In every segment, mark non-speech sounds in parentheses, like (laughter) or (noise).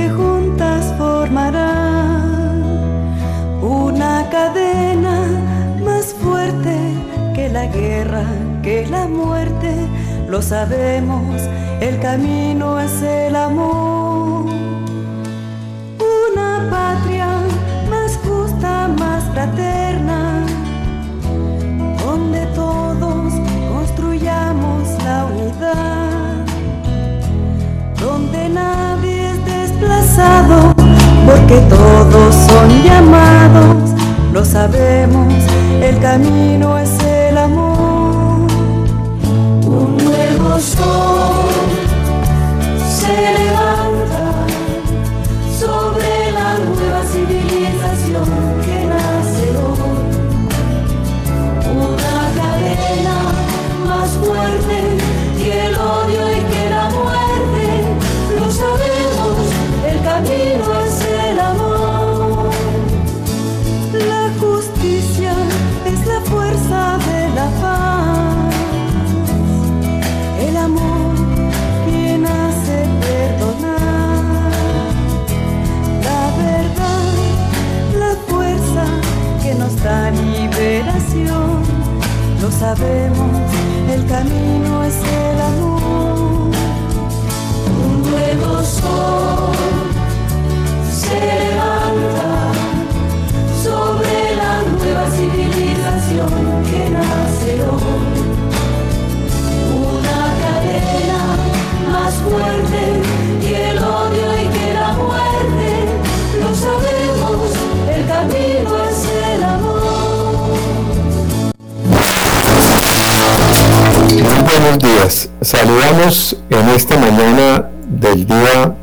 que juntas formarán una cadena más fuerte que la guerra, que la muerte. Lo sabemos, el camino es el amor. Una patria más justa, más fraterna, donde todos construyamos la unidad, donde nadie porque todos son llamados, lo sabemos, el camino es sabemos, el camino es el amor. Saludamos en esta mañana del día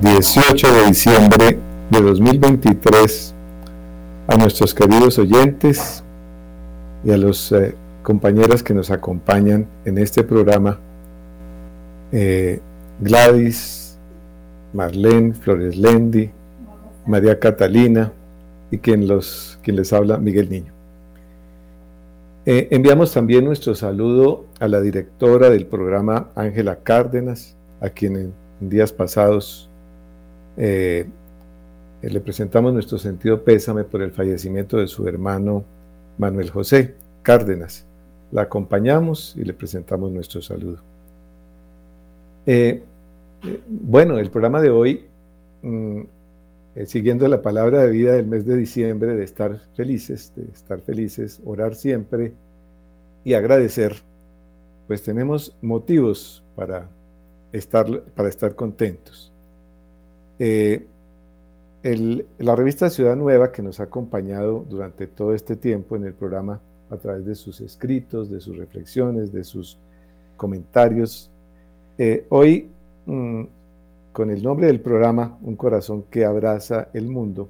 18 de diciembre de 2023 a nuestros queridos oyentes y a los eh, compañeras que nos acompañan en este programa. Eh, Gladys, Marlene, Flores Lendi, María Catalina y quien, los, quien les habla, Miguel Niño. Eh, enviamos también nuestro saludo a la directora del programa Ángela Cárdenas, a quien en, días pasados eh, eh, le presentamos nuestro sentido pésame por el fallecimiento de su hermano Manuel José Cárdenas. La acompañamos y le presentamos nuestro saludo. Bueno, el programa de hoy, mm, eh, siguiendo la palabra de vida del mes de diciembre, de estar felices, de estar felices, orar siempre y agradecer, pues tenemos motivos para estar, para estar contentos. Eh, la revista Ciudad Nueva, que nos ha acompañado durante todo este tiempo en el programa a través de sus escritos, de sus reflexiones, de sus comentarios, eh, hoy, mm, con el nombre del programa, Un corazón que abraza el mundo,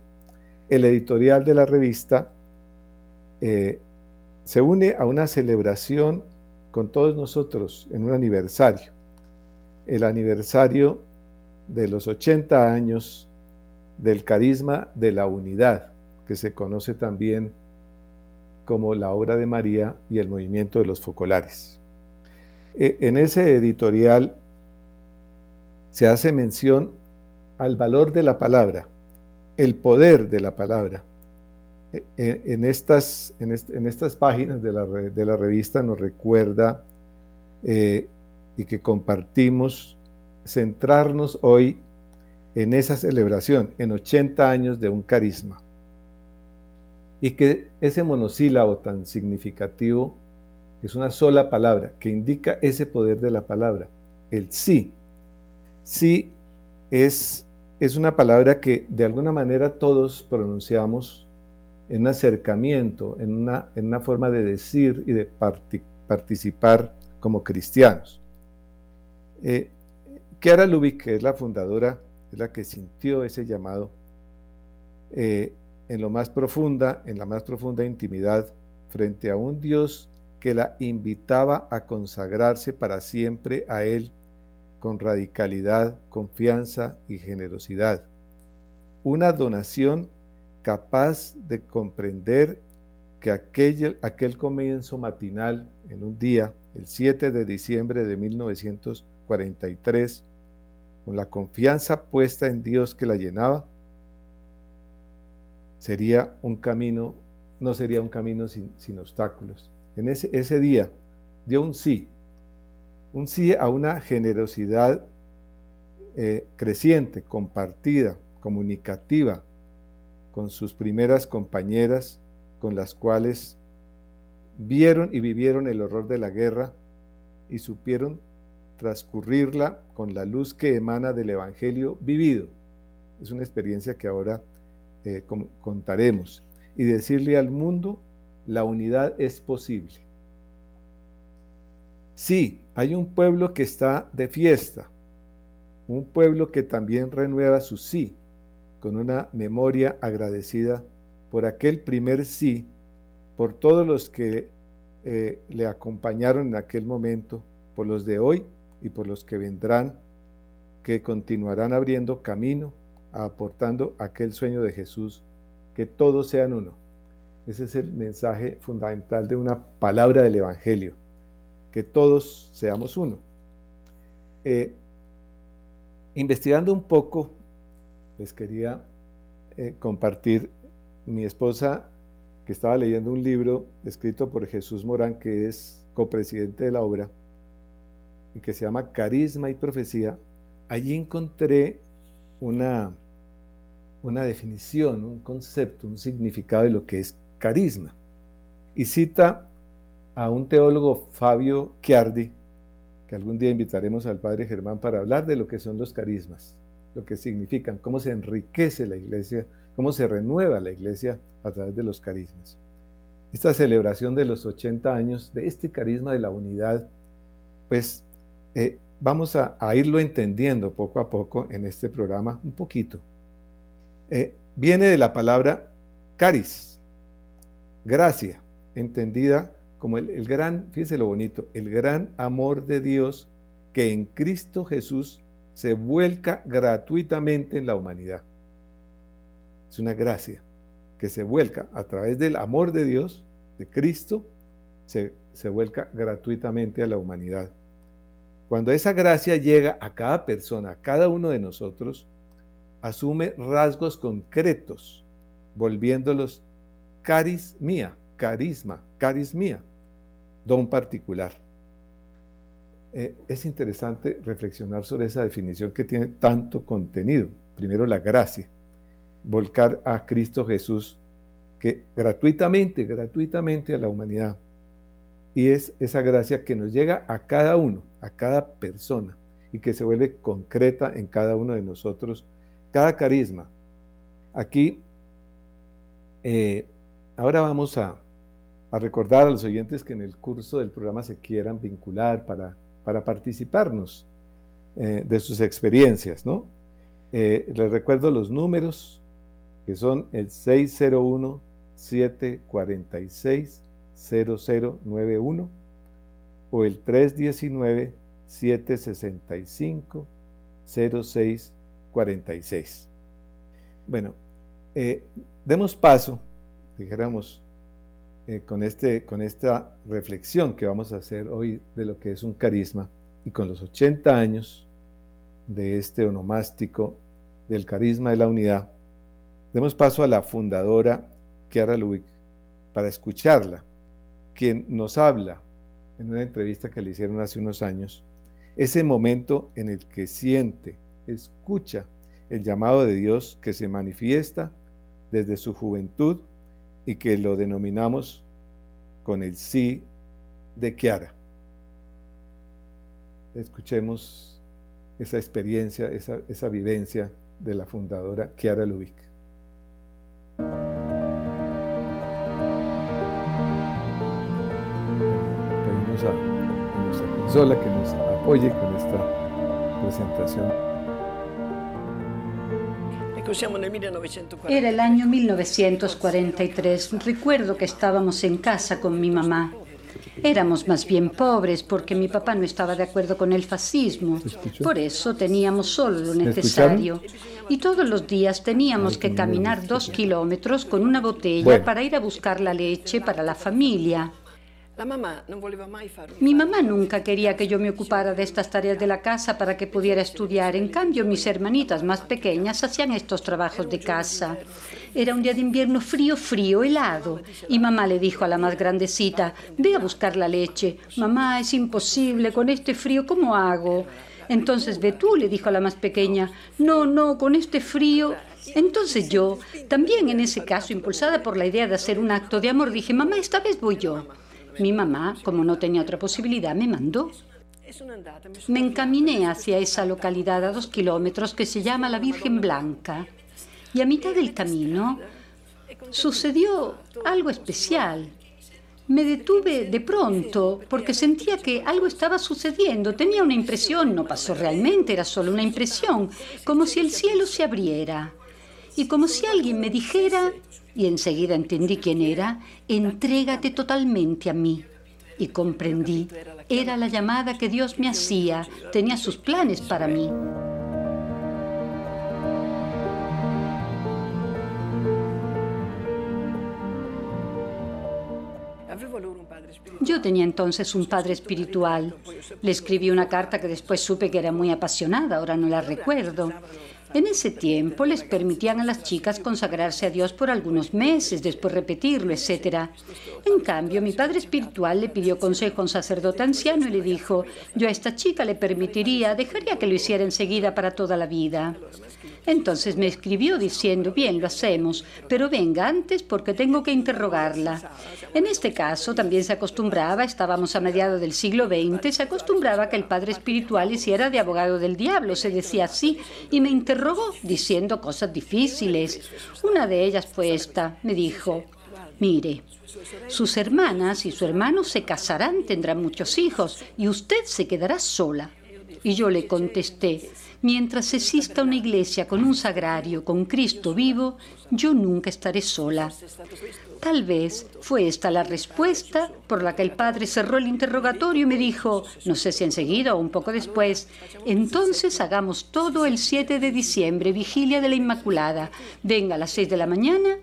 el editorial de la revista eh, se une a una celebración con todos nosotros en un aniversario. El aniversario de los 80 años del carisma de la unidad, que se conoce también como la obra de María y el movimiento de los focolares. E- En ese editorial se hace mención al valor de la palabra, el poder de la palabra. E- e- En estas, en est- en estas páginas de la, de la revista nos recuerda eh, y que compartimos centrarnos hoy en esa celebración, en 80 años de un carisma. Y que ese monosílabo tan significativo es una sola palabra que indica ese poder de la palabra, el sí. Sí es, es una palabra que de alguna manera todos pronunciamos en un acercamiento, en una, en una forma de decir y de parti- participar como cristianos. Eh, Kiara Lubick, que es la fundadora, es la que sintió ese llamado eh, en lo más profunda, en la más profunda intimidad, frente a un Dios que la invitaba a consagrarse para siempre a Él con radicalidad, confianza y generosidad. Una donación capaz de comprender que aquel, aquel comienzo matinal en un día, el 7 de diciembre de 1943, con la confianza puesta en Dios que la llenaba, sería un camino, no sería un camino sin, obstáculos. En ese, ese día dio un sí, un sí a una generosidad eh, creciente, compartida, comunicativa, con sus primeras compañeras, con las cuales vieron y vivieron el horror de la guerra y supieron transcurrirla con la luz que emana del Evangelio vivido. Es una experiencia que ahora eh, contaremos. Y decirle al mundo, la unidad es posible. Sí, hay un pueblo que está de fiesta, un pueblo que también renueva su sí, con una memoria agradecida por aquel primer sí, por todos los que eh, le acompañaron en aquel momento, por los de hoy y por los que vendrán, que continuarán abriendo camino, aportando aquel sueño de Jesús, que todos sean uno. Ese es el mensaje fundamental de una palabra del Evangelio, que todos seamos uno. Eh, investigando un poco, les quería eh, compartir mi esposa que estaba leyendo un libro escrito por Jesús Morán, que es copresidente de la obra, y que se llama Carisma y Profecía, allí encontré una, una definición, un concepto, un significado de lo que es carisma. Y cita a un teólogo, Fabio Chiardi, que algún día invitaremos al padre Germán para hablar de lo que son los carismas, lo que significan, cómo se enriquece la iglesia, cómo se renueva la iglesia a través de los carismas. Esta celebración de los 80 años de este carisma de la unidad, pues eh, vamos a, irlo entendiendo poco a poco en este programa, un poquito. Eh, viene de la palabra caris, gracia, entendida como el, el gran, fíjese lo bonito, el gran amor de Dios que en Cristo Jesús se vuelca gratuitamente en la humanidad. Es una gracia que se vuelca a través del amor de Dios, de Cristo, se, se vuelca gratuitamente a la humanidad. Cuando esa gracia llega a cada persona, a cada uno de nosotros, asume rasgos concretos, volviéndolos carismía, carisma, carismía, don particular. Eh, es interesante reflexionar sobre esa definición que tiene tanto contenido. Primero la gracia, volcar a Cristo Jesús, que gratuitamente, gratuitamente a la humanidad. Y es esa gracia que nos llega a cada uno, a cada persona, y que se vuelve concreta en cada uno de nosotros, cada carisma. Aquí, eh, ahora vamos a, recordar a los oyentes que en el curso del programa se quieran vincular para, para participarnos eh, de sus experiencias, ¿no? Eh, les recuerdo los números que son el 601-746-0091 o el 319-765-0646. Bueno, eh, demos paso, dijéramos, eh, con, este, con esta reflexión que vamos a hacer hoy de lo que es un carisma y con los 80 años de este onomástico del carisma de la unidad Demos paso a la fundadora Kiara Luick para escucharla, quien nos habla en una entrevista que le hicieron hace unos años, ese momento en el que siente, escucha el llamado de Dios que se manifiesta desde su juventud y que lo denominamos con el sí de Kiara. Escuchemos esa experiencia, esa, esa vivencia de la fundadora Kiara Lubick. a, nuestra consola que nos apoye con esta presentación. Era el año 1943. Recuerdo que estábamos en casa con mi mamá. Éramos más bien pobres porque mi papá no estaba de acuerdo con el fascismo. Por eso teníamos solo lo necesario. Y todos los días teníamos que caminar dos kilómetros con una botella para ir a buscar la leche para la familia. Mi mamá nunca quería que yo me ocupara de estas tareas de la casa para que pudiera estudiar. En cambio, mis hermanitas más pequeñas hacían estos trabajos de casa. Era un día de invierno frío, frío, helado. Y mamá le dijo a la más grandecita, ve a buscar la leche. Mamá, es imposible, con este frío, ¿cómo hago? Entonces ve tú, le dijo a la más pequeña, no, no, con este frío. Entonces yo, también en ese caso, impulsada por la idea de hacer un acto de amor, dije, mamá, esta vez voy yo. Mi mamá, como no tenía otra posibilidad, me mandó. Me encaminé hacia esa localidad a dos kilómetros que se llama La Virgen Blanca. Y a mitad del camino sucedió algo especial. Me detuve de pronto porque sentía que algo estaba sucediendo. Tenía una impresión, no pasó realmente, era solo una impresión, como si el cielo se abriera y como si alguien me dijera, y enseguida entendí quién era, entrégate totalmente a mí. Y comprendí, era la llamada que Dios me hacía, tenía sus planes para mí. Yo tenía entonces un padre espiritual. Le escribí una carta que después supe que era muy apasionada, ahora no la recuerdo. En ese tiempo les permitían a las chicas consagrarse a Dios por algunos meses, después repetirlo, etc. En cambio, mi padre espiritual le pidió consejo a un sacerdote anciano y le dijo, yo a esta chica le permitiría, dejaría que lo hiciera enseguida para toda la vida. Entonces me escribió diciendo, bien, lo hacemos, pero venga antes porque tengo que interrogarla. En este caso también se acostumbraba, estábamos a mediados del siglo XX, se acostumbraba que el padre espiritual hiciera de abogado del diablo, se decía así, y me interrogó diciendo cosas difíciles. Una de ellas fue esta, me dijo, mire, sus hermanas y su hermano se casarán, tendrán muchos hijos, y usted se quedará sola. Y yo le contesté, Mientras exista una iglesia con un sagrario, con Cristo vivo, yo nunca estaré sola. Tal vez fue esta la respuesta por la que el padre cerró el interrogatorio y me dijo, no sé si enseguida o un poco después, entonces hagamos todo el 7 de diciembre, vigilia de la Inmaculada. Venga a las 6 de la mañana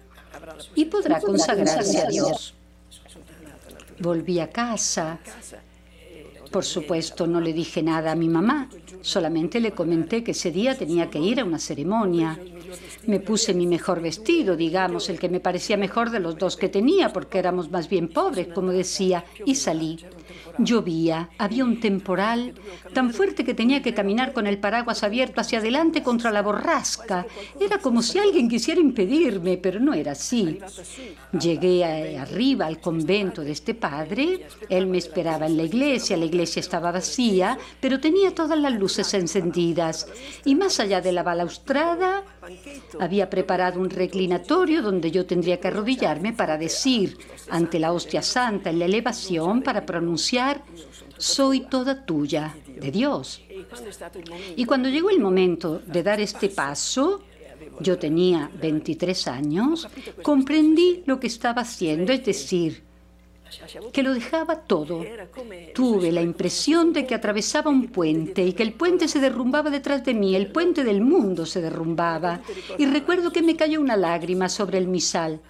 y podrá consagrarse a Dios. Volví a casa por supuesto, no le dije nada a mi mamá, solamente le comenté que ese día tenía que ir a una ceremonia. Me puse mi mejor vestido, digamos, el que me parecía mejor de los dos que tenía, porque éramos más bien pobres, como decía, y salí. Llovía, había un temporal tan fuerte que tenía que caminar con el paraguas abierto hacia adelante contra la borrasca. Era como si alguien quisiera impedirme, pero no era así. Llegué arriba al convento de este padre, él me esperaba en la iglesia, la iglesia estaba vacía, pero tenía todas las luces encendidas. Y más allá de la balaustrada, había preparado un reclinatorio donde yo tendría que arrodillarme para decir, ante la hostia santa en la elevación, para pronunciar, soy toda tuya, de Dios. Y cuando llegó el momento de dar este paso, yo tenía 23 años, comprendí lo que estaba haciendo, es decir, que lo dejaba todo. Tuve la impresión de que atravesaba un puente y que el puente se derrumbaba detrás de mí, el puente del mundo se derrumbaba. Y recuerdo que me cayó una lágrima sobre el misal,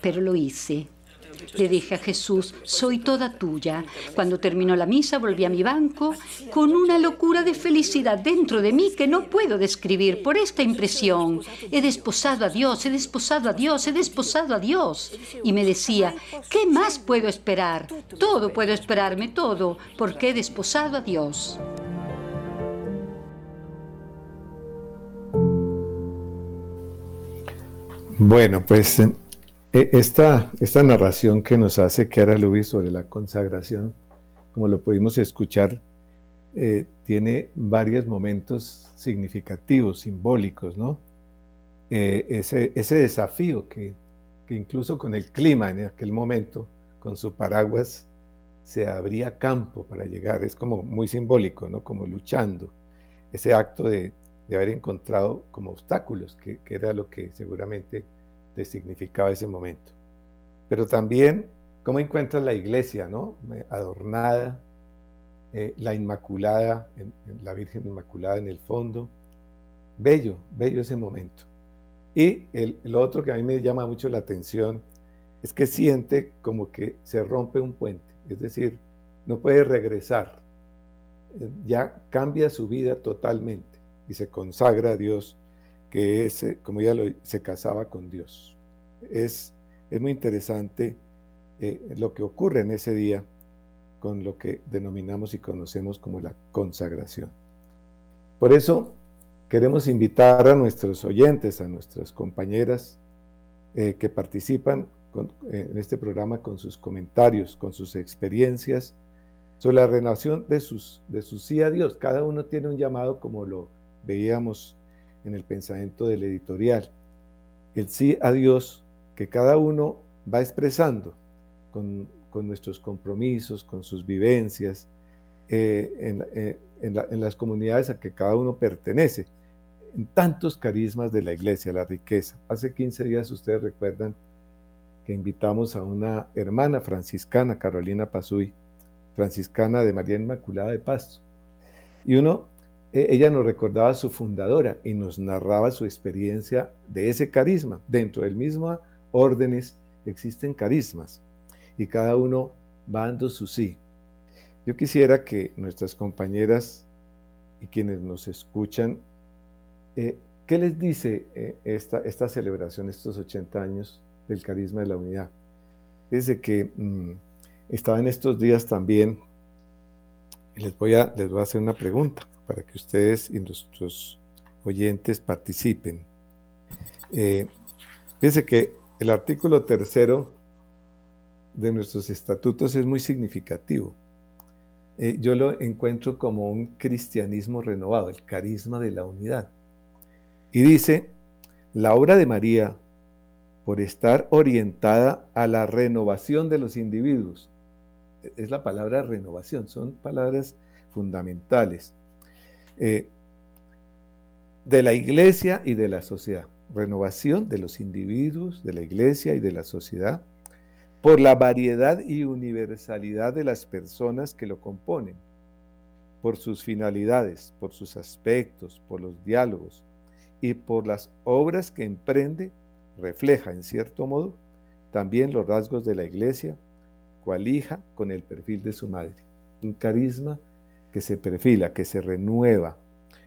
pero lo hice. Le dije a Jesús, soy toda tuya. Cuando terminó la misa volví a mi banco con una locura de felicidad dentro de mí que no puedo describir por esta impresión. He desposado a Dios, he desposado a Dios, he desposado a Dios. Y me decía, ¿qué más puedo esperar? Todo puedo esperarme, todo, porque he desposado a Dios. Bueno, pues esta, esta narración que nos hace Kiara Luis sobre la consagración, como lo pudimos escuchar, eh, tiene varios momentos significativos, simbólicos, ¿no? Eh, ese, ese, desafío que, que, incluso con el clima en aquel momento, con su paraguas, se abría campo para llegar, es como muy simbólico, ¿no? Como luchando. Ese acto de, de haber encontrado como obstáculos, que, que era lo que seguramente te significaba ese momento. Pero también cómo encuentras la iglesia, ¿no? Adornada, eh, la Inmaculada, la Virgen Inmaculada en el fondo. Bello, bello ese momento. Y el, lo otro que a mí me llama mucho la atención es que siente como que se rompe un puente. es decir, no puede regresar. Eh, ya cambia su vida totalmente y se consagra a Dios, que es, eh, como ya lo se casaba con Dios. Es, es muy interesante eh, lo que ocurre en ese día con lo que denominamos y conocemos como la consagración. Por eso queremos invitar a nuestros oyentes, a nuestras compañeras que participan en este programa con sus comentarios, con sus experiencias sobre la renovación de sus, de su sí a Dios. Cada uno tiene un llamado como lo veíamos en el pensamiento del editorial. El sí a Dios que cada uno va expresando con, nuestros compromisos, con sus vivencias, eh, en, eh, en las comunidades a que cada uno pertenece, en tantos carismas de la iglesia, la riqueza. Hace 15 días ustedes recuerdan que invitamos a una hermana franciscana, Carolina Pazuy, franciscana de María Inmaculada de Pasto. Y uno, ella nos recordaba a su fundadora y nos narraba su experiencia de ese carisma. Dentro del mismo órdenes existen carismas y cada uno va dando su sí. Yo quisiera que nuestras compañeras y quienes nos escuchan, eh, ¿qué les dice eh, esta, esta celebración, estos 80 años del carisma de la unidad. Desde que mm, estaba en estos días también, les voy, a, les voy a hacer una pregunta para que ustedes y nuestros oyentes participen. Eh, fíjense que el artículo tercero de nuestros estatutos es muy significativo. Eh, yo lo encuentro como un cristianismo renovado, el carisma de la unidad. Y dice, la obra de María por estar orientada a la renovación de los individuos. Es la palabra renovación, son palabras fundamentales. Eh, de la iglesia y de la sociedad. Renovación de los individuos, de la iglesia y de la sociedad, por la variedad y universalidad de las personas que lo componen, por sus finalidades, por sus aspectos, por los diálogos y por las obras que emprende refleja, en cierto modo, también los rasgos de la iglesia, cual hija con el perfil de su madre. Un carisma que se perfila, que se renueva.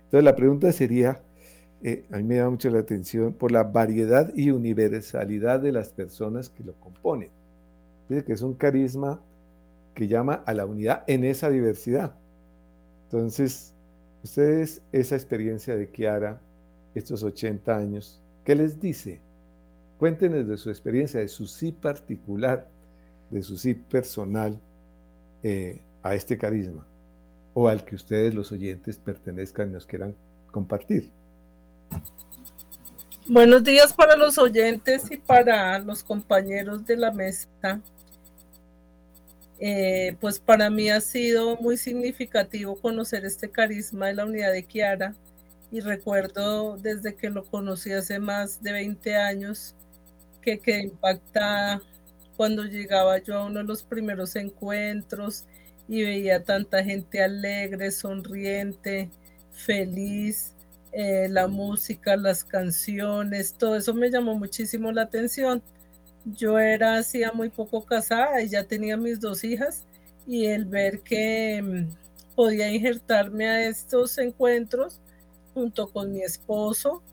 Entonces la pregunta sería, eh, a mí me da mucho la atención, por la variedad y universalidad de las personas que lo componen. Que es un carisma que llama a la unidad en esa diversidad. Entonces, ustedes, esa experiencia de Kiara, estos 80 años, ¿qué les dice? Cuéntenos de su experiencia, de su sí particular, de su sí personal eh, a este carisma o al que ustedes los oyentes pertenezcan y nos quieran compartir. Buenos días para los oyentes y para los compañeros de la mesa. Eh, pues para mí ha sido muy significativo conocer este carisma de la unidad de Kiara y recuerdo desde que lo conocí hace más de 20 años que quedé impactada cuando llegaba yo a uno de los primeros encuentros y veía tanta gente alegre, sonriente, feliz, eh, la música, las canciones, todo eso me llamó muchísimo la atención. Yo era hacía muy poco casada y ya tenía mis dos hijas y el ver que mm, podía injertarme a estos encuentros junto con mi esposo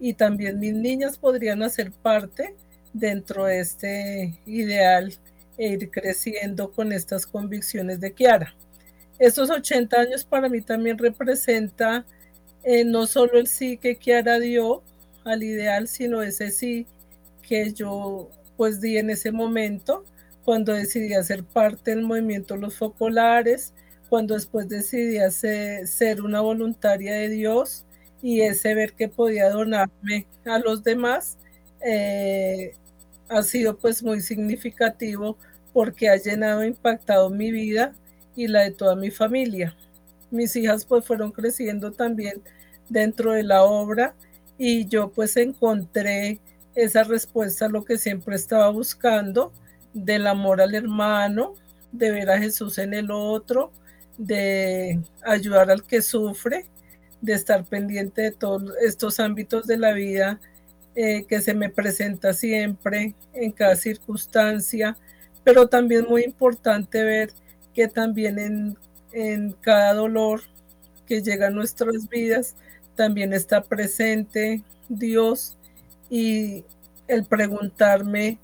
y también mis niñas podrían hacer parte dentro de este ideal e ir creciendo con estas convicciones de Kiara. Estos 80 años para mí también representa eh, no solo el sí que Kiara dio al ideal, sino ese sí que yo pues di en ese momento cuando decidí hacer parte del movimiento Los Focolares, cuando después decidí ser una voluntaria de Dios y ese ver que podía donarme a los demás, eh, ha sido pues muy significativo porque ha llenado, impactado mi vida y la de toda mi familia. Mis hijas pues fueron creciendo también dentro de la obra y yo pues encontré esa respuesta a lo que siempre estaba buscando, del amor al hermano, de ver a Jesús en el otro, de ayudar al que sufre, de estar pendiente de todos estos ámbitos de la vida eh, que se me presenta siempre, en cada circunstancia, pero también muy importante ver que también en, en cada dolor que llega a nuestras vidas, también está presente Dios y el preguntarme,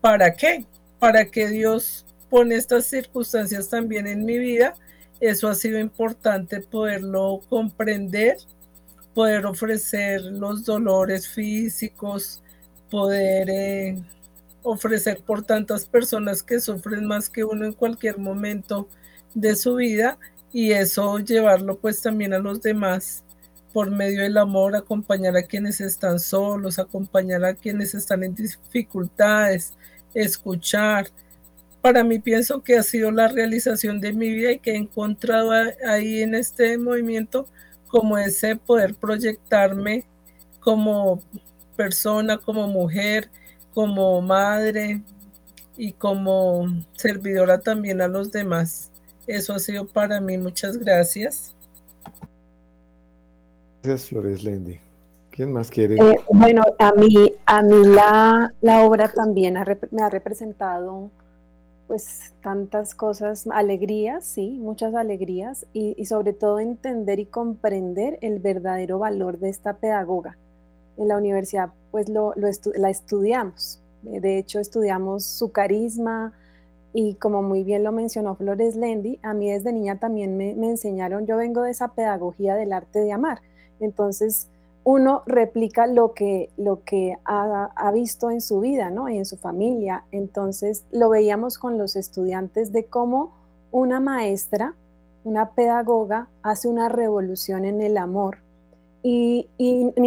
¿para qué? ¿Para qué Dios pone estas circunstancias también en mi vida? Eso ha sido importante poderlo comprender, poder ofrecer los dolores físicos, poder eh, ofrecer por tantas personas que sufren más que uno en cualquier momento de su vida y eso llevarlo pues también a los demás por medio del amor, acompañar a quienes están solos, acompañar a quienes están en dificultades, escuchar. Para mí pienso que ha sido la realización de mi vida y que he encontrado ahí en este movimiento como ese poder proyectarme como persona, como mujer, como madre y como servidora también a los demás. Eso ha sido para mí. Muchas gracias. Gracias, Flores Lendi. ¿Quién más quiere? Eh, bueno, a mí, a mí la, la obra también me ha representado pues tantas cosas, alegrías, sí, muchas alegrías, y, sobre todo entender y comprender el verdadero valor de esta pedagoga. En la universidad pues lo, la estudiamos, de hecho estudiamos su carisma, y como muy bien lo mencionó Flores Lendi, a mí desde niña también me, me enseñaron, yo vengo de esa pedagogía del arte de amar, entonces, uno replica lo que, lo que ha, visto en su vida, ¿no? Y en su familia. Entonces, lo veíamos con los estudiantes de cómo una maestra, una pedagoga, hace una revolución en el amor. Y,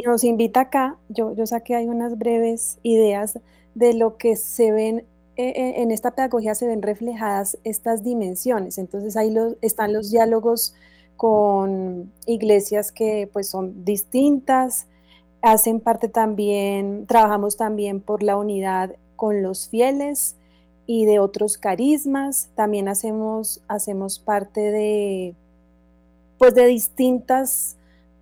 nos invita acá, yo, yo saqué ahí unas breves ideas de lo que se ven eh, eh, en esta pedagogía se ven reflejadas estas dimensiones. Entonces ahí están los diálogos con iglesias que pues son distintas, hacen parte también, trabajamos también por la unidad con los fieles y de otros carismas, también hacemos, hacemos parte de pues de distintas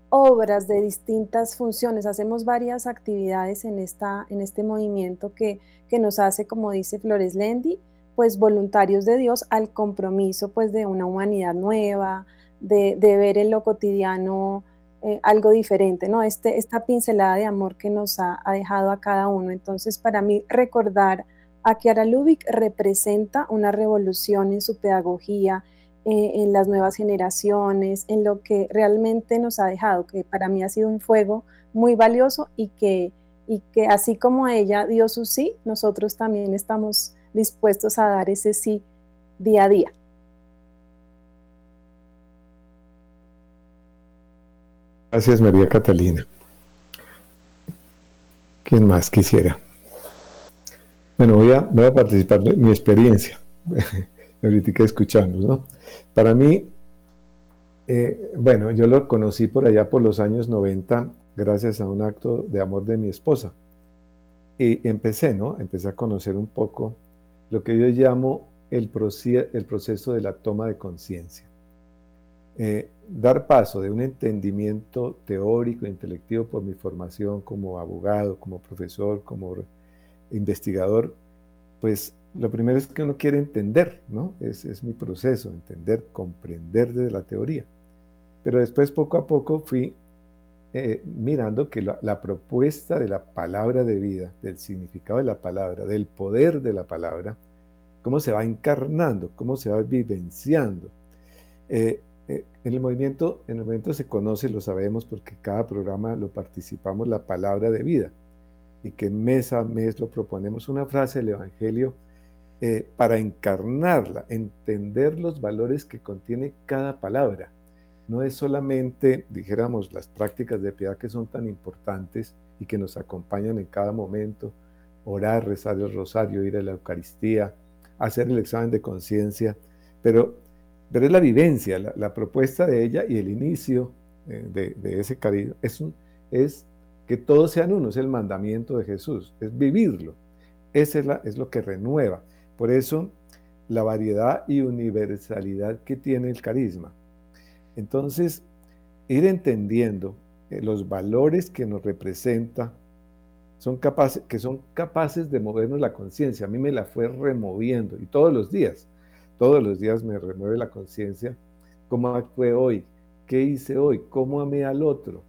obras, de distintas funciones, hacemos varias actividades en, esta, en este movimiento que, que nos hace, como dice Flores Lendi, pues voluntarios de Dios al compromiso pues de una humanidad nueva, de, ver en lo cotidiano eh, algo diferente, ¿no? Este, esta pincelada de amor que nos ha, dejado a cada uno. Entonces, para mí, recordar a Kiara Lubick representa una revolución en su pedagogía, eh, en las nuevas generaciones, en lo que realmente nos ha dejado, que para mí ha sido un fuego muy valioso y que, y que así como ella dio su sí, nosotros también estamos dispuestos a dar ese sí día a día. Gracias, María Catalina. ¿Quién más quisiera? Bueno, voy a, voy a participar de mi experiencia. (laughs) Ahorita escuchando, ¿no? Para mí, eh, bueno, yo lo conocí por allá por los años 90 gracias a un acto de amor de mi esposa. Y empecé, ¿no? Empecé a conocer un poco lo que yo llamo el, el proceso de la toma de conciencia. Eh, dar paso de un entendimiento teórico e intelectivo por mi formación como abogado, como profesor, como investigador, pues lo primero es que uno quiere entender, ¿no? Es, mi proceso, entender, comprender desde la teoría. Pero después poco a poco fui eh, mirando que la, la, propuesta de la palabra de vida, del significado de la palabra, del poder de la palabra, cómo se va encarnando, cómo se va vivenciando. Eh, eh, en el movimiento, en el movimiento se conoce, lo sabemos porque cada programa lo participamos, la palabra de vida, y que mes a mes lo proponemos una frase del Evangelio eh, para encarnarla, entender los valores que contiene cada palabra. No es solamente, dijéramos, las prácticas de piedad que son tan importantes y que nos acompañan en cada momento, orar, rezar el rosario, ir a la Eucaristía, hacer el examen de conciencia, pero pero es la vivencia, la, propuesta de ella y el inicio eh, de, ese cariño es, es que todos sean uno, es el mandamiento de Jesús, es vivirlo. Ese es, es lo que renueva. Por eso la variedad y universalidad que tiene el carisma. Entonces, ir entendiendo eh, los valores que nos representa son capaces, que son capaces de movernos la conciencia. A mí me la fue removiendo y todos los días, todos los días me remueve la conciencia. ¿Cómo actué hoy? ¿Qué hice hoy? ¿Cómo amé al otro?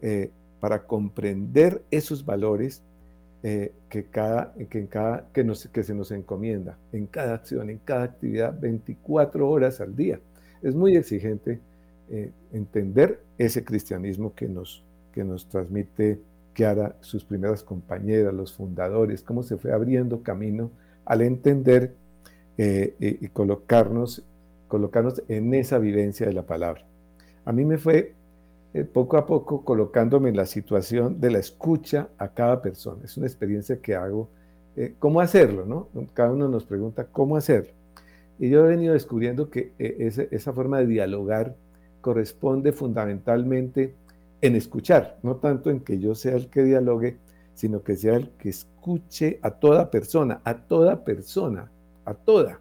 Eh, para comprender esos valores eh, que, cada, que, en cada, que, nos, que se nos encomienda, en cada acción, en cada actividad, 24 horas al día. Es muy exigente eh, entender ese cristianismo que nos, que nos transmite Kiara, sus primeras compañeras, los fundadores, cómo se fue abriendo camino al entender eh, y, colocarnos, colocarnos en esa vivencia de la palabra. A mí me fue eh, poco a poco colocándome en la situación de la escucha a cada persona. Es una experiencia que hago. Eh, ¿Cómo hacerlo? ¿no? Cada uno nos pregunta cómo hacerlo. Y yo he venido descubriendo que esa, forma de dialogar corresponde fundamentalmente en escuchar, no tanto en que yo sea el que dialogue, sino que sea el que escuche a toda persona, a toda persona, a toda,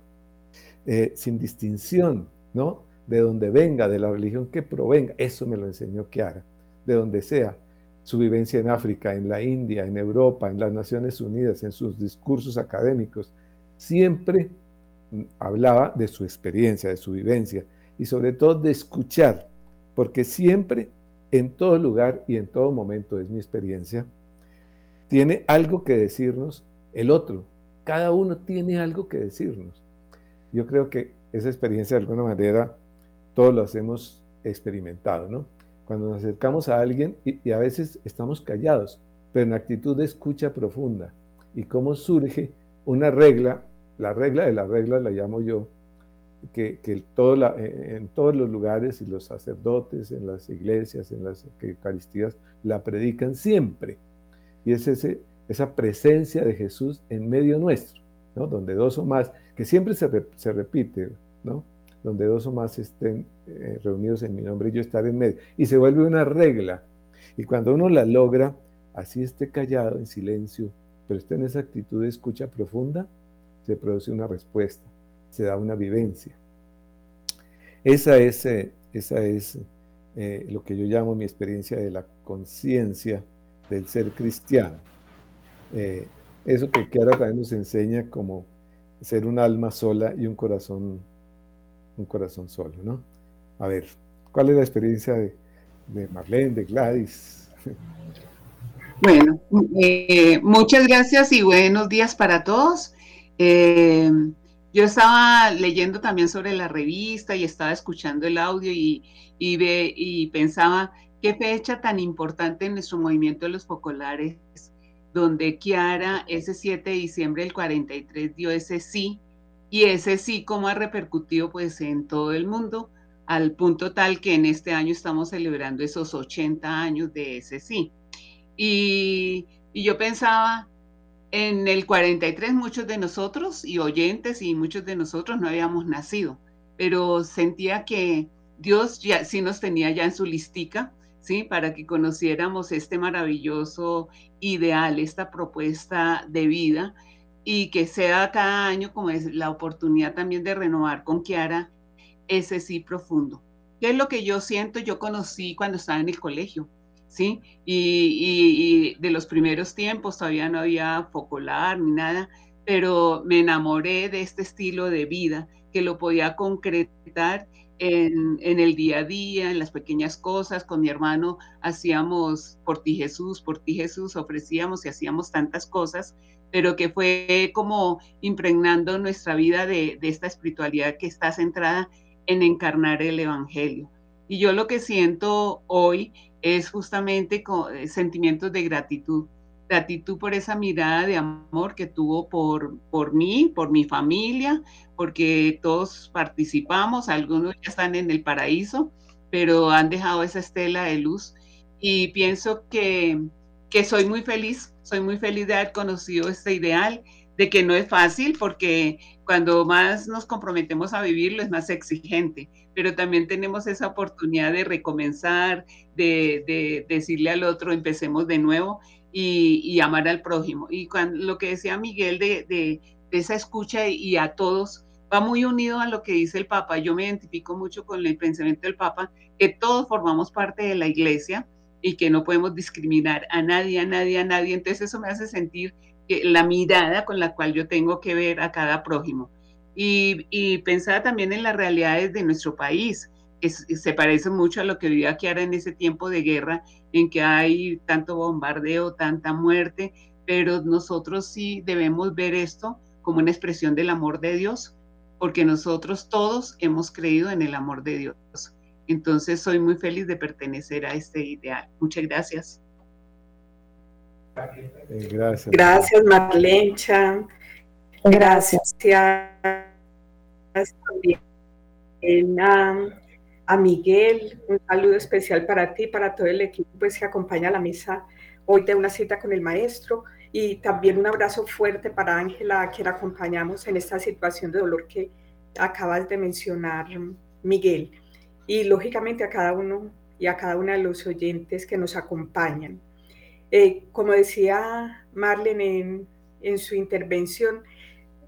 sin distinción, ¿no? de donde venga, de la religión que provenga. Eso me lo enseñó Kiara, de donde sea. Su vivencia en África, en la India, en Europa, en las Naciones Unidas, en sus discursos académicos, siempre hablaba de su experiencia, de su vivencia y sobre todo de escuchar, porque siempre, en todo lugar y en todo momento es mi experiencia, tiene algo que decirnos el otro. Cada uno tiene algo que decirnos. Yo creo que esa experiencia de alguna manera todos lo hemos experimentado, ¿no? Cuando nos acercamos a alguien y, a veces estamos callados, pero en actitud de escucha profunda. Y cómo surge una regla, la regla de la regla la llamo yo, que, todo eh, en todos los lugares y los sacerdotes, en las iglesias, en las Eucaristías, la predican siempre. Y es ese, esa presencia de Jesús en medio nuestro, ¿no? Donde dos o más, que siempre se, se repite, ¿no? donde dos o más estén eh, reunidos en mi nombre, yo estaré en medio. Y se vuelve una regla. Y cuando uno la logra, así esté callado, en silencio, pero esté en esa actitud de escucha profunda, se produce una respuesta, se da una vivencia. Esa es, eh, esa es eh, lo que yo llamo mi experiencia de la conciencia del ser cristiano. Eso que ahora también nos enseña como ser un alma sola y un corazón un corazón solo, ¿no? A ver, ¿cuál es la experiencia de, Marlene, de Gladys? Bueno, eh, muchas gracias y buenos días para todos. Eh, yo estaba leyendo también sobre la revista y estaba escuchando el audio y, y, ve, y pensaba qué fecha tan importante en nuestro movimiento de los focolares, donde Kiara ese 7 de diciembre del 43 dio ese sí y ese sí como ha repercutido pues en todo el mundo, al punto tal que en este año estamos celebrando esos 80 años de ese sí. Y, yo pensaba, en el 43 muchos de nosotros y oyentes y muchos de nosotros no habíamos nacido, pero sentía que Dios ya sí nos tenía ya en su listica, ¿sí? Para que conociéramos este maravilloso ideal, esta propuesta de vida y que sea cada año como es la oportunidad también de renovar con Kiara ese sí profundo. ¿Qué es lo que yo siento? Yo conocí cuando estaba en el colegio, ¿sí? Y, de los primeros tiempos todavía no había focolar ni nada, pero me enamoré de este estilo de vida que lo podía concretar en, el día a día, en las pequeñas cosas. Con mi hermano hacíamos por ti Jesús, por ti Jesús, ofrecíamos y hacíamos tantas cosas pero que fue como impregnando nuestra vida de, esta espiritualidad que está centrada en encarnar el Evangelio. Y yo lo que siento hoy es justamente eh, sentimientos de gratitud, gratitud por esa mirada de amor que tuvo por, por mí, por mi familia, porque todos participamos, algunos ya están en el paraíso, pero han dejado esa estela de luz. Y pienso que, que soy muy feliz soy muy feliz de haber conocido este ideal, de que no es fácil porque cuando más nos comprometemos a vivirlo es más exigente, pero también tenemos esa oportunidad de recomenzar, de, decirle al otro, empecemos de nuevo y, amar al prójimo. Y cuando, lo que decía Miguel de, esa escucha y a todos, va muy unido a lo que dice el Papa. Yo me identifico mucho con el pensamiento del Papa, que todos formamos parte de la iglesia y que no podemos discriminar a nadie, a nadie, a nadie. Entonces eso me hace sentir la mirada con la cual yo tengo que ver a cada prójimo. Y, y pensar también en las realidades de nuestro país, que se parece mucho a lo que vivía Kiara en ese tiempo de guerra, en que hay tanto bombardeo, tanta muerte, pero nosotros sí debemos ver esto como una expresión del amor de Dios, porque nosotros todos hemos creído en el amor de Dios. Entonces soy muy feliz de pertenecer a este ideal. Muchas gracias. Eh, gracias. Gracias, Marlencha. Gracias. también a, Miguel. Un saludo especial para ti, para todo el equipo pues, que acompaña a la misa hoy de una cita con el maestro. Y también un abrazo fuerte para Ángela, a quien acompañamos en esta situación de dolor que acabas de mencionar, Miguel. Y lógicamente a cada uno y a cada una de los oyentes que nos acompañan. Eh, como decía Marlene en, en su intervención,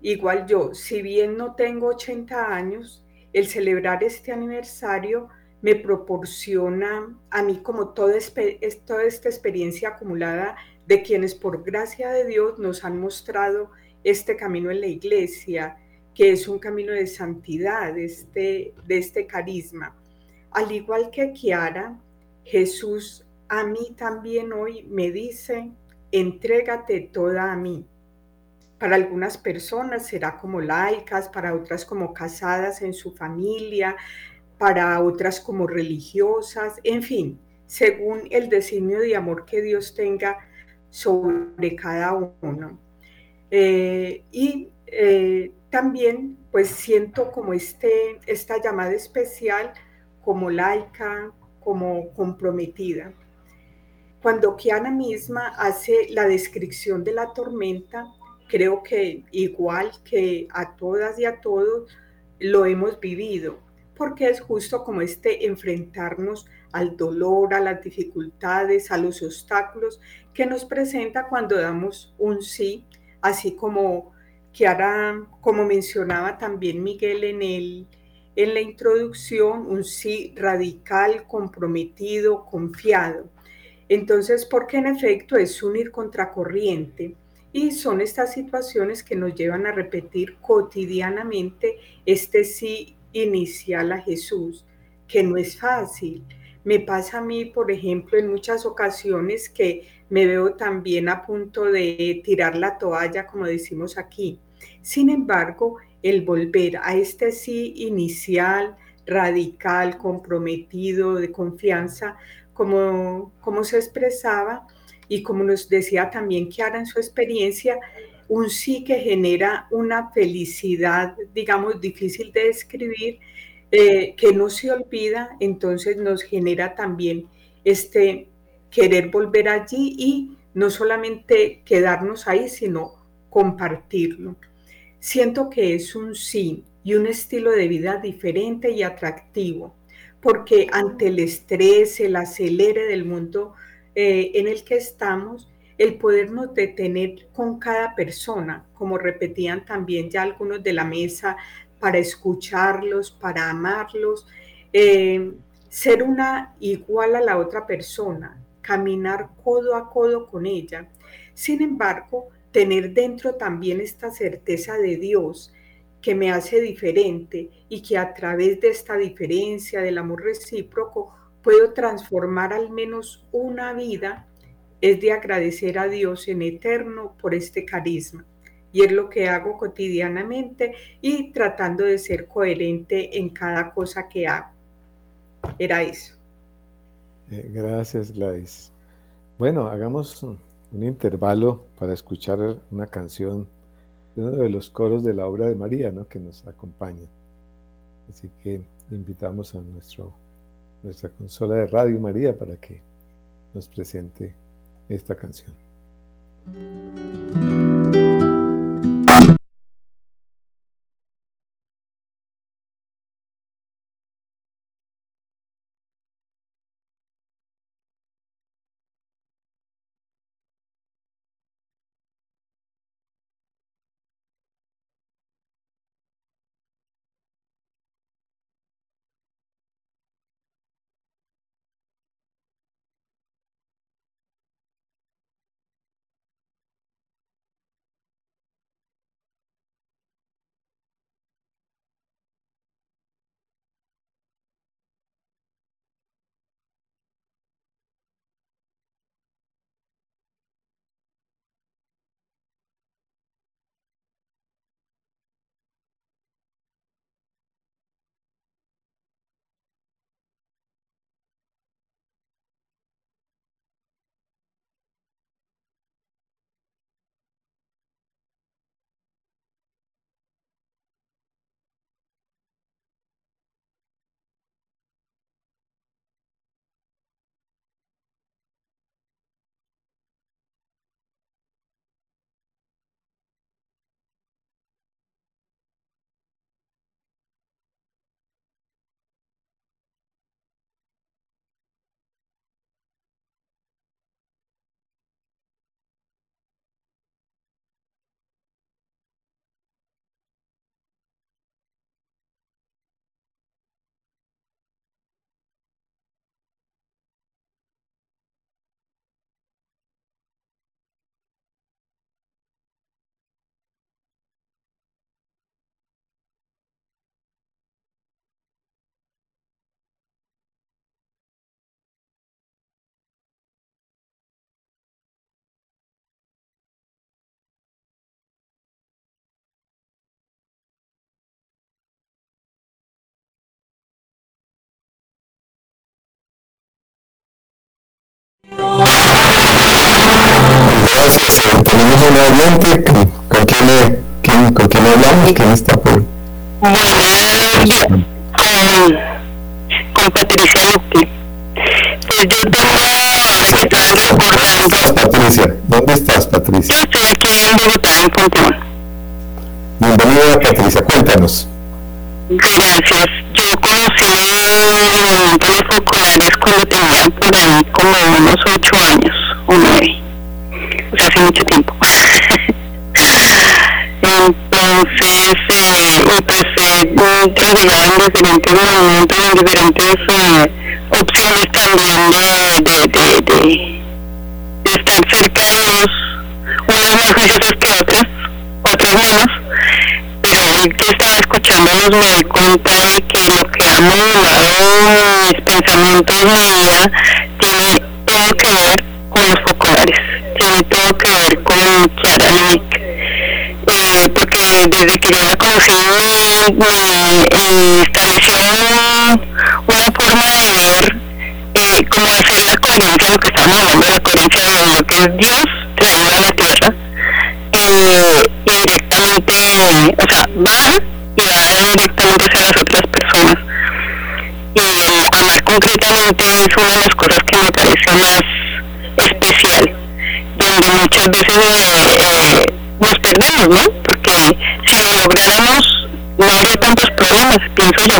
igual yo, si bien no tengo 80 años, el celebrar este aniversario me proporciona a mí como toda, esta experiencia acumulada de quienes por gracia de Dios nos han mostrado este camino en la iglesia, que es un camino de santidad, de este, de este carisma. Al igual que Kiara, Jesús a mí también hoy me dice, entrégate toda a mí. Para algunas personas será como laicas, para otras como casadas en su familia, para otras como religiosas, en fin, según el designio de amor que Dios tenga sobre cada uno. Eh, y eh, también pues siento como este, esta llamada especial como laica, como comprometida. Cuando Kiana misma hace la descripción de la tormenta, creo que igual que a todas y a todos lo hemos vivido, porque es justo como este enfrentarnos al dolor, a las dificultades, a los obstáculos que nos presenta cuando damos un sí, así como que ahora, como mencionaba también Miguel en, el, en la introducción, un sí radical, comprometido, confiado. Entonces, porque en efecto es unir contracorriente y son estas situaciones que nos llevan a repetir cotidianamente este sí inicial a Jesús, que no es fácil. Me pasa a mí, por ejemplo, en muchas ocasiones que me veo también a punto de tirar la toalla, como decimos aquí. Sin embargo, el volver a este sí inicial, radical, comprometido, de confianza, como, como se expresaba y como nos decía también Kiara en su experiencia, un sí que genera una felicidad, digamos, difícil de describir, eh, que no se olvida, entonces nos genera también este querer volver allí y no solamente quedarnos ahí, sino compartirlo. Siento que es un sí y un estilo de vida diferente y atractivo, porque ante el estrés, el acelere del mundo eh, en el que estamos, el podernos detener con cada persona, como repetían también ya algunos de la mesa, para escucharlos, para amarlos, eh, ser una igual a la otra persona, caminar codo a codo con ella. Sin embargo, tener dentro también esta certeza de Dios que me hace diferente y que a través de esta diferencia, del amor recíproco, puedo transformar al menos una vida es de agradecer a Dios en eterno por este carisma. Y es lo que hago cotidianamente y tratando de ser coherente en cada cosa que hago. Era eso. Eh, gracias, Gladys. Bueno, hagamos un, intervalo para escuchar una canción de uno de los coros de la obra de María, ¿no? Que nos acompaña. Así que invitamos a nuestro, nuestra consola de Radio María para que nos presente esta canción. Tenemos un oyente, ¿con, con, quién, quién, ¿con quién hablamos? ¿Quién está por...? Bueno, con, con Patricia Luque. Pues yo tengo ¿Dónde estás, Patricia? ¿Dónde estás, Patricia? Yo estoy aquí en Bogotá, en Pontón. Bienvenida, Patricia, cuéntanos. Gracias. Yo conocí los focolares cuando tenía por ahí como unos ocho años o nueve. Hace mucho tiempo. (laughs) Entonces, eh, empecé a trabajar en diferentes movimientos, en diferentes eh, opciones también de, de, estar cerca de Dios, unas más juiciosas que otras, otras menos, pero hoy que estaba escuchándolos me doy cuenta de que lo que ha modulado mis pensamientos, mi vida, tiene todo que ver con los focolares, tiene todo que ver con Kiara Lick, eh, porque desde que yo la conocí me, me estableció una forma de ver, eh, como hacer la coherencia, lo que estamos hablando de la coherencia de lo que es Dios traído a la tierra, eh, indirectamente, o sea, va y va directamente hacia las otras personas. Y el amar concretamente es una de las cosas que me parece más especial, muchas veces eh, nos perdemos, ¿no? Porque si lo lográramos no habría tantos problemas, pienso yo.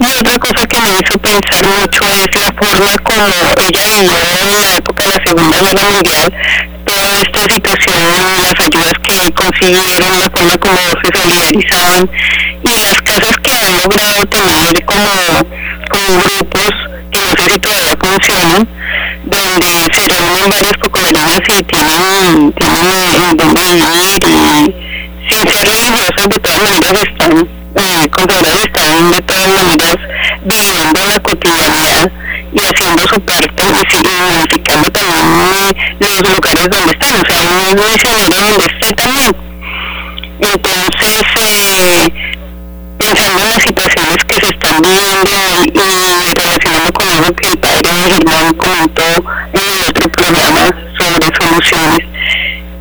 Y otra cosa que me hizo pensar mucho es la forma como ella vivió en la época de la Segunda Guerra Mundial, toda esta situación, las ayudas que consiguieron, la forma como se solidarizaban y las casas que han logrado tener como, como grupos que no sé si todavía funcionan, donde se reúnen varias cocoderías y tienen, donde vivir y sin ser religiosas de todas maneras están eh, consagradas, están de todas maneras viviendo la cotidianidad y haciendo su parte y modificando también los lugares donde están, o sea, uno es misionero donde esté también. Entonces, eh, en las situaciones que se están viviendo y, y relacionando con algo que el padre Germán comentó en el otro programa sobre soluciones,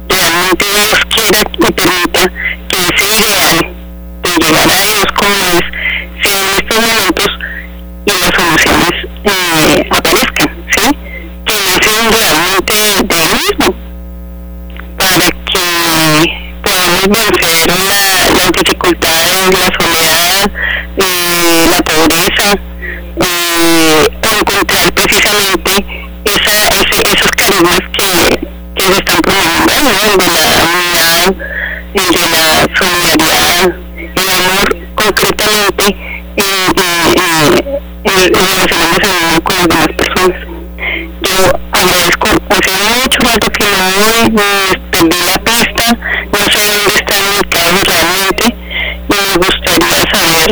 realmente Dios quiera y permita que ese ideal de llegar a Dios como es, sea en estos momentos y las soluciones eh, aparezcan, ¿sí? Que nacen realmente de él mismo, para que podamos vencer la, las dificultades, la soledad, eh, la pobreza, eh, encontrar precisamente esa, ese, esos carismas que, que se están promoviendo, de la unidad, de la solidaridad, el amor concretamente en, en, en, relacionándose con las demás personas. Yo agradezco, hace mucho rato que no me perdí la pista, no sé dónde están ubicados realmente me gustaría saber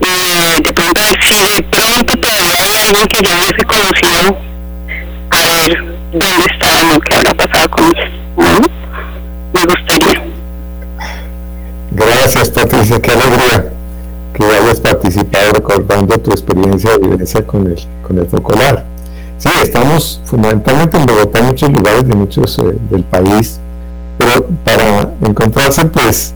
eh, de pronto si de pronto todavía hay alguien que yo hubiese conocido a ver dónde estaban o qué habrá pasado con ellos. ¿no? Me gustaría. Gracias Patricia, qué alegría que hayas participado recordando tu experiencia de vivencia con el, con el focolar. Sí, estamos fundamentalmente en Bogotá, en muchos lugares de muchos eh, del país, pero para encontrarse pues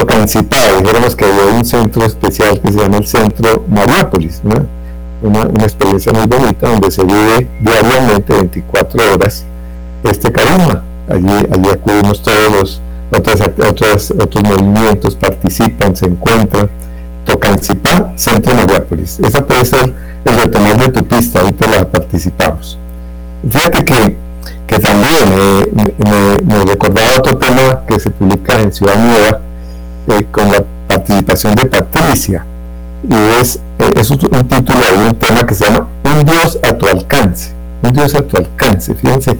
Tocancipá, dijéramos que hay un centro especial que se llama el Centro Mariápolis, una, una, experiencia muy bonita donde se vive diariamente 24 horas este carisma. Allí, allí acudimos todos los otras, otras, otros movimientos, participan, se encuentran. Tocancipá, Centro Mariápolis. Esa puede ser el retomar de tu pista, te la participamos. Fíjate que, que también eh, me, me, recordaba otro tema que se publica en Ciudad Nueva eh, con la participación de Patricia. Y es, eh, es un, título de un tema que se llama Un Dios a tu alcance un Dios a tu alcance. Fíjense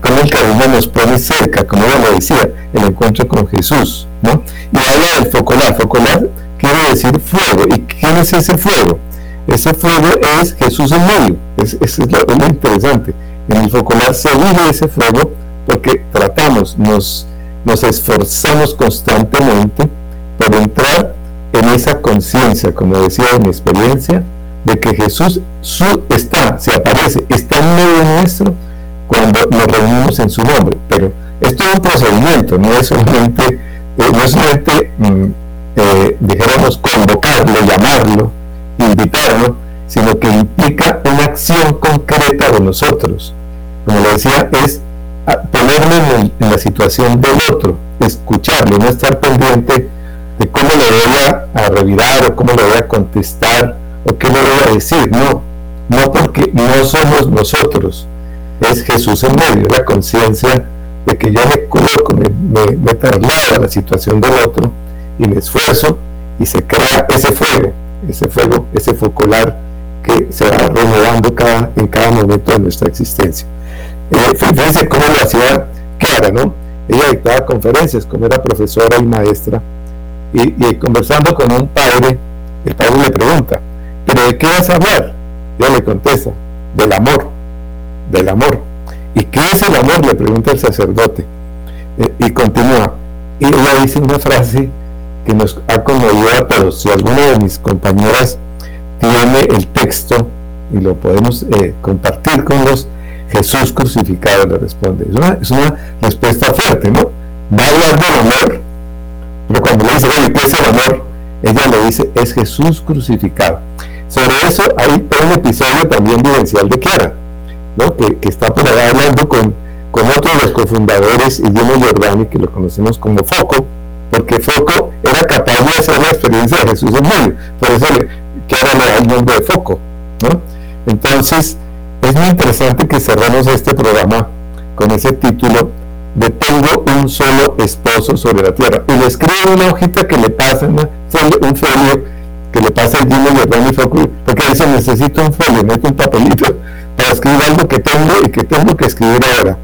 cómo el carisma nos pone cerca, como ella lo decía, el encuentro con Jesús, ¿no? Y habla del focolar. Focolar quiere decir fuego. ¿Y quién es ese fuego? Ese fuego es Jesús en medio. Es, es, lo, es lo interesante. En el focolar se vive ese fuego porque tratamos, nos, nos esforzamos constantemente por entrar en esa conciencia, como decía en mi experiencia, de que Jesús está, se aparece, está en medio nuestro cuando nos reunimos en su nombre, pero es todo un procedimiento, no es solamente, eh, no es solamente mm, eh, dijéramos, convocarlo, llamarlo, invitarlo, sino que implica una acción concreta de nosotros. Como le decía, es ponerme en, la situación del otro, escucharlo, no estar pendiente de cómo le voy a, revirar o cómo le voy a contestar o qué le voy a decir. No, no porque no somos nosotros, es Jesús en medio, la conciencia de que yo me coloco, me, me, me traslado a la situación del otro y me esfuerzo y se crea ese fuego, ese fuego, ese focolar que se va renovando cada, en cada momento de nuestra existencia. Eh, fíjense cómo lo hacía Clara, ¿no? Ella dictaba conferencias, como era profesora y maestra, y, conversando con un padre, el padre le pregunta, ¿pero de qué vas a hablar? Ella le contesta, del amor, del amor. ¿Y qué es el amor? Le pregunta el sacerdote. Eh, y continúa. Y ella dice una frase que nos ha conmovido a todos. Si alguna de mis compañeras tiene el texto y lo podemos eh, compartir con los Jesús crucificado, le responde. Es una, es una respuesta fuerte, ¿no? Va a hablar del amor, pero cuando le dice, oye, ¿qué es el amor? Ella le dice, es Jesús crucificado. Sobre eso hay un episodio también vivencial de Kiara, ¿no? que, que está por ahí hablando con, con otro de los cofundadores, Guillermo Giordani, que lo conocemos como Foco, porque Foco era capaz de hacer la experiencia de Jesús en medio, por eso ahora le da el nombre de Foco. ¿no? Entonces, es muy interesante que cerremos este programa con ese título de Tengo un solo esposo sobre la tierra. Y le escribe una hojita que le pasa, un folio que le pasa el Gino y Foco, porque dice, necesito un folio, mete un papelito para escribir algo que tengo y que tengo que escribir ahora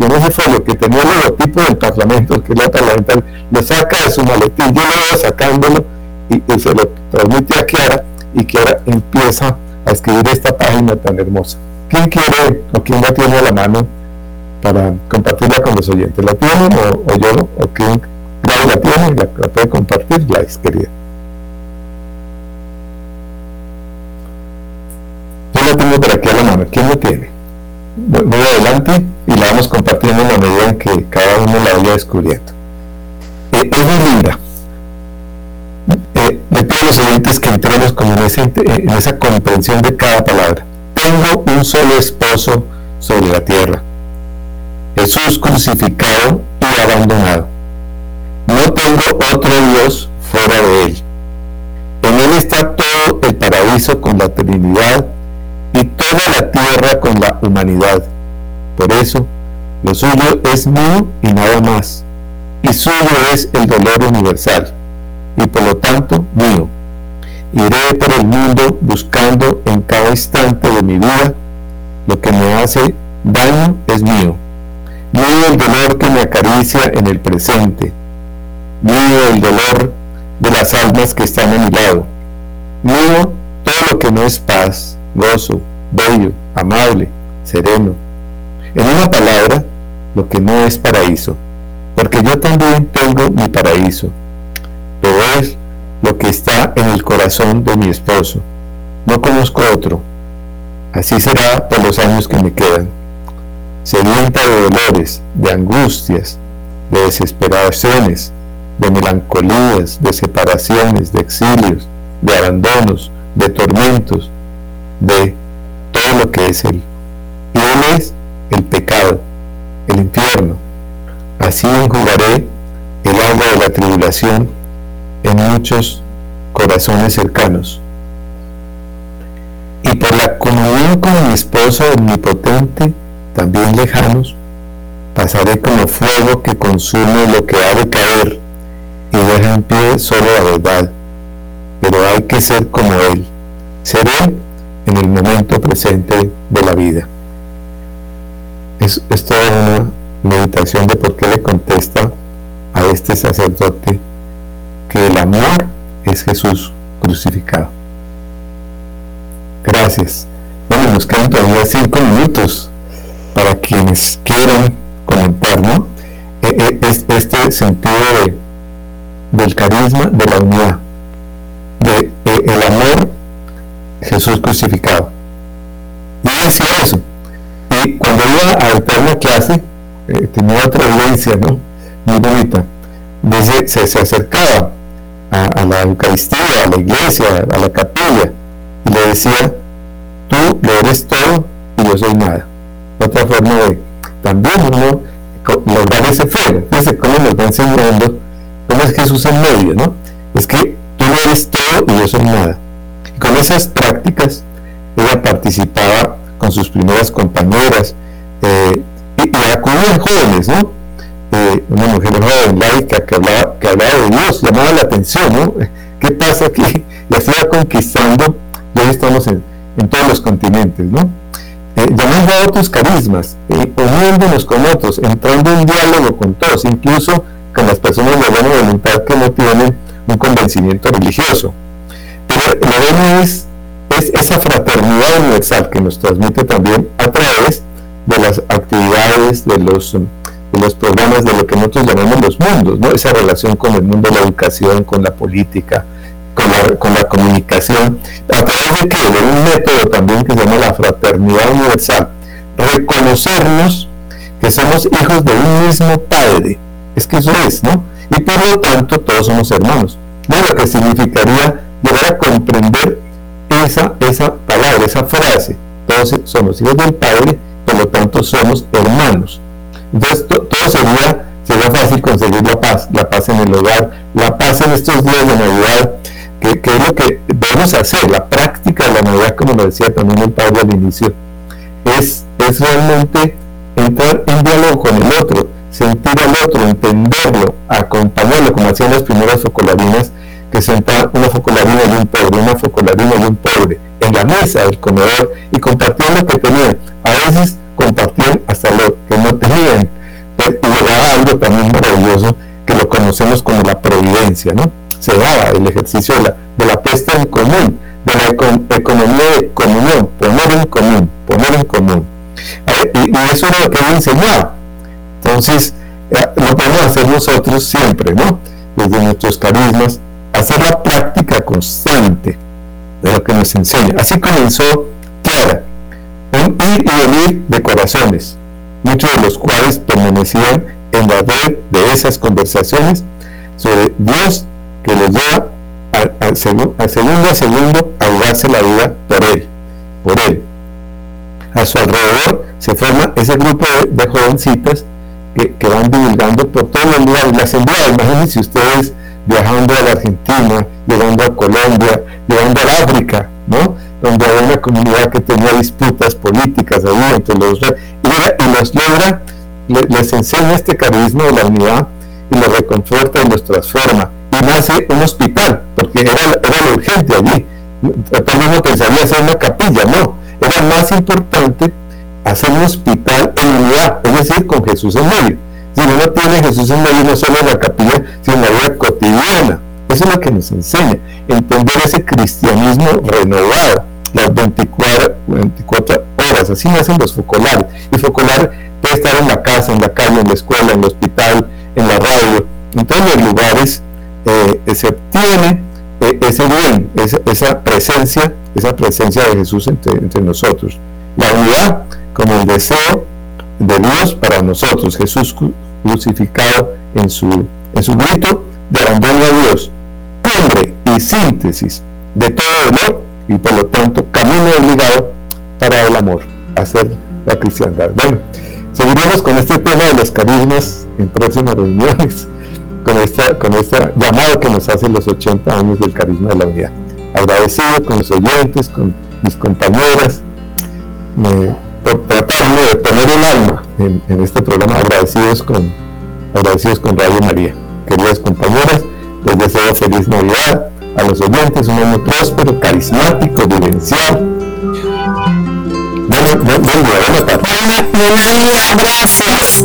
y en ese folio que tenía el logotipo del Parlamento, que es la parlamentaria, lo saca de su maletín, yo lo voy sacándolo y, se lo transmite a Kiara y Kiara empieza a escribir esta página tan hermosa. ¿Quién quiere o quién la tiene a la mano para compartirla con los oyentes? ¿La tienen o, yo? ¿O quién la tiene? ¿La, la puede compartir? La ex querida. Yo la tengo por aquí a la mano. ¿Quién la tiene? voy adelante y la vamos compartiendo en la medida en que cada uno la vaya descubriendo. Eh, es muy linda. Eh, le pido los oyentes que entremos como en esa comprensión de cada palabra. Tengo un solo esposo sobre la tierra. Jesús crucificado y abandonado. No tengo otro Dios fuera de él. En él está todo el paraíso con la Trinidad y toda la tierra con la humanidad. Por eso, lo suyo es mío y nada más, y suyo es el dolor universal, y por lo tanto mío. Iré por el mundo buscando en cada instante de mi vida lo que me hace daño es mío. Mío el dolor que me acaricia en el presente. Mío el dolor de las almas que están a mi lado. Mío todo lo que no es paz, gozo, bello, amable, sereno. En una palabra, lo que no es paraíso, porque yo también tengo mi paraíso, pero es lo que está en el corazón de mi esposo. No conozco otro. Así será por los años que me quedan. Sedienta de dolores, de angustias, de desesperaciones, de melancolías, de separaciones, de exilios, de abandonos, de tormentos, de todo lo que es Él. Y Él es el pecado, el infierno. Así enjugaré el agua de la tribulación en muchos corazones cercanos. Y por la comunión con mi esposo omnipotente, también lejanos, pasaré como fuego que consume lo que ha de caer y deja en pie solo la verdad. Pero hay que ser como Él. Seré en el momento presente de la vida. Es, es toda una meditación de por qué le contesta a este sacerdote que el amor es Jesús crucificado. Gracias. Bueno, nos quedan todavía cinco minutos para quienes quieran comentar, ¿no? E, e, este sentido del carisma, de la unidad, de, de amor Jesús crucificado. Y decía eso. Y cuando iba a dictar una clase, eh, tenía otra audiencia, ¿no? Muy bonita. Se, se acercaba a, la Eucaristía, a la iglesia, a la capilla, y le decía, tú lo eres todo y yo soy nada. Otra forma de también uno lograr ese fuego. Fíjense cómo nos va enseñando cómo es Jesús en medio, ¿no? Es que tú no eres todo y yo soy nada. Y con esas prácticas, ella participaba con sus primeras compañeras eh, y, y acudían jóvenes, ¿no? Eh, una mujer joven, laica, que hablaba, que hablaba de Dios, llamaba la atención, ¿no? ¿Qué pasa aquí? (laughs) Y así va conquistando, ya estamos en todos los continentes, ¿no? Eh, llamando a otros carismas, eh, uniéndonos con otros, entrando en diálogo con todos, incluso con las personas de buena voluntad que no tienen un convencimiento religioso. Pero bueno es, es esa fraternidad universal que nos transmite también a través de las actividades, de los, de los programas de lo que nosotros llamamos los mundos, ¿no? esa relación con el mundo de la educación, con la política, con la, comunicación, a través de, que, de un método también que se llama la fraternidad universal, reconocernos que somos hijos de un mismo Padre, es que eso es, ¿no? Y por lo tanto todos somos hermanos. ¿no? Lo que significaría llegar a comprender esa, esa palabra, esa frase, todos somos hijos del Padre, por lo tanto somos hermanos. Entonces todo sería, sería fácil conseguir la paz, la paz en el hogar, la paz en estos días de Navidad, que, es lo que debemos hacer, la práctica de la Navidad, como lo decía también el padre al inicio, es, es realmente entrar en diálogo con el otro, sentir al otro, entenderlo, acompañarlo, como hacían las primeras focolarinas, que sentaban una focolarina y un pobre, una focolarina y un pobre, en la mesa del comedor y compartían lo que tenían. A veces compartían hasta lo que no tenían. Y llegaba algo también maravilloso que lo conocemos como la providencia, ¿no? Se daba el ejercicio de la, de la puesta en común, de la economía de comunión, poner en común, poner en común. Y, eso era lo que él enseñaba. Entonces, eh, lo podemos hacer nosotros siempre, ¿no? Desde nuestros carismas, hacer la práctica constante de lo que nos enseña. Así comenzó Clara, un ir y venir de corazones, muchos de los cuales permanecían en la red de esas conversaciones sobre Dios que les lleva a, segundo a segundo a jugarse la vida por él, por él. A su alrededor se forma ese grupo de, jovencitas que, van divulgando por todos los lugares. Las enviadas, imagínense ustedes viajando a la Argentina, llegando a Colombia, llegando a África, ¿no? Donde hay una comunidad que tenía disputas políticas ahí entre los y, y los logra, les enseña este carisma de la unidad y los reconforta y los transforma nace un hospital, porque era, era lo urgente allí. Vez no pensaría hacer una capilla, no. Era más importante hacer un hospital en unidad, es decir, con Jesús en medio. Si uno no tiene Jesús en medio, no solo en la capilla, sino en la vida cotidiana. Eso es lo que nos enseña, entender ese cristianismo renovado, las 24, 24 horas, así nacen los focolares. Y focolar puede estar en la casa, en la calle, en la escuela, en el hospital, en la radio, en todos los lugares eh, se obtiene eh, ese bien, esa, presencia, esa presencia de Jesús entre, nosotros. La unidad como el deseo de Dios para nosotros, Jesús crucificado en su, en su grito de abandono a Dios, cumbre y síntesis de todo amor y por lo tanto camino obligado para el amor, hacer la cristiandad. Bueno, seguiremos con este tema de los carismas en próximas reuniones con, esta, con este llamado que nos hacen los 80 años del carisma de la unidad. Agradecido con los oyentes, con mis compañeras, por tratarme de poner el alma en, este programa, agradecidos con, agradecidos con Radio María. Queridas compañeras, les deseo feliz Navidad a los oyentes, un año próspero, carismático, vivencial. Buen, buen, buen día, buena tarde. Buena, buena gracias.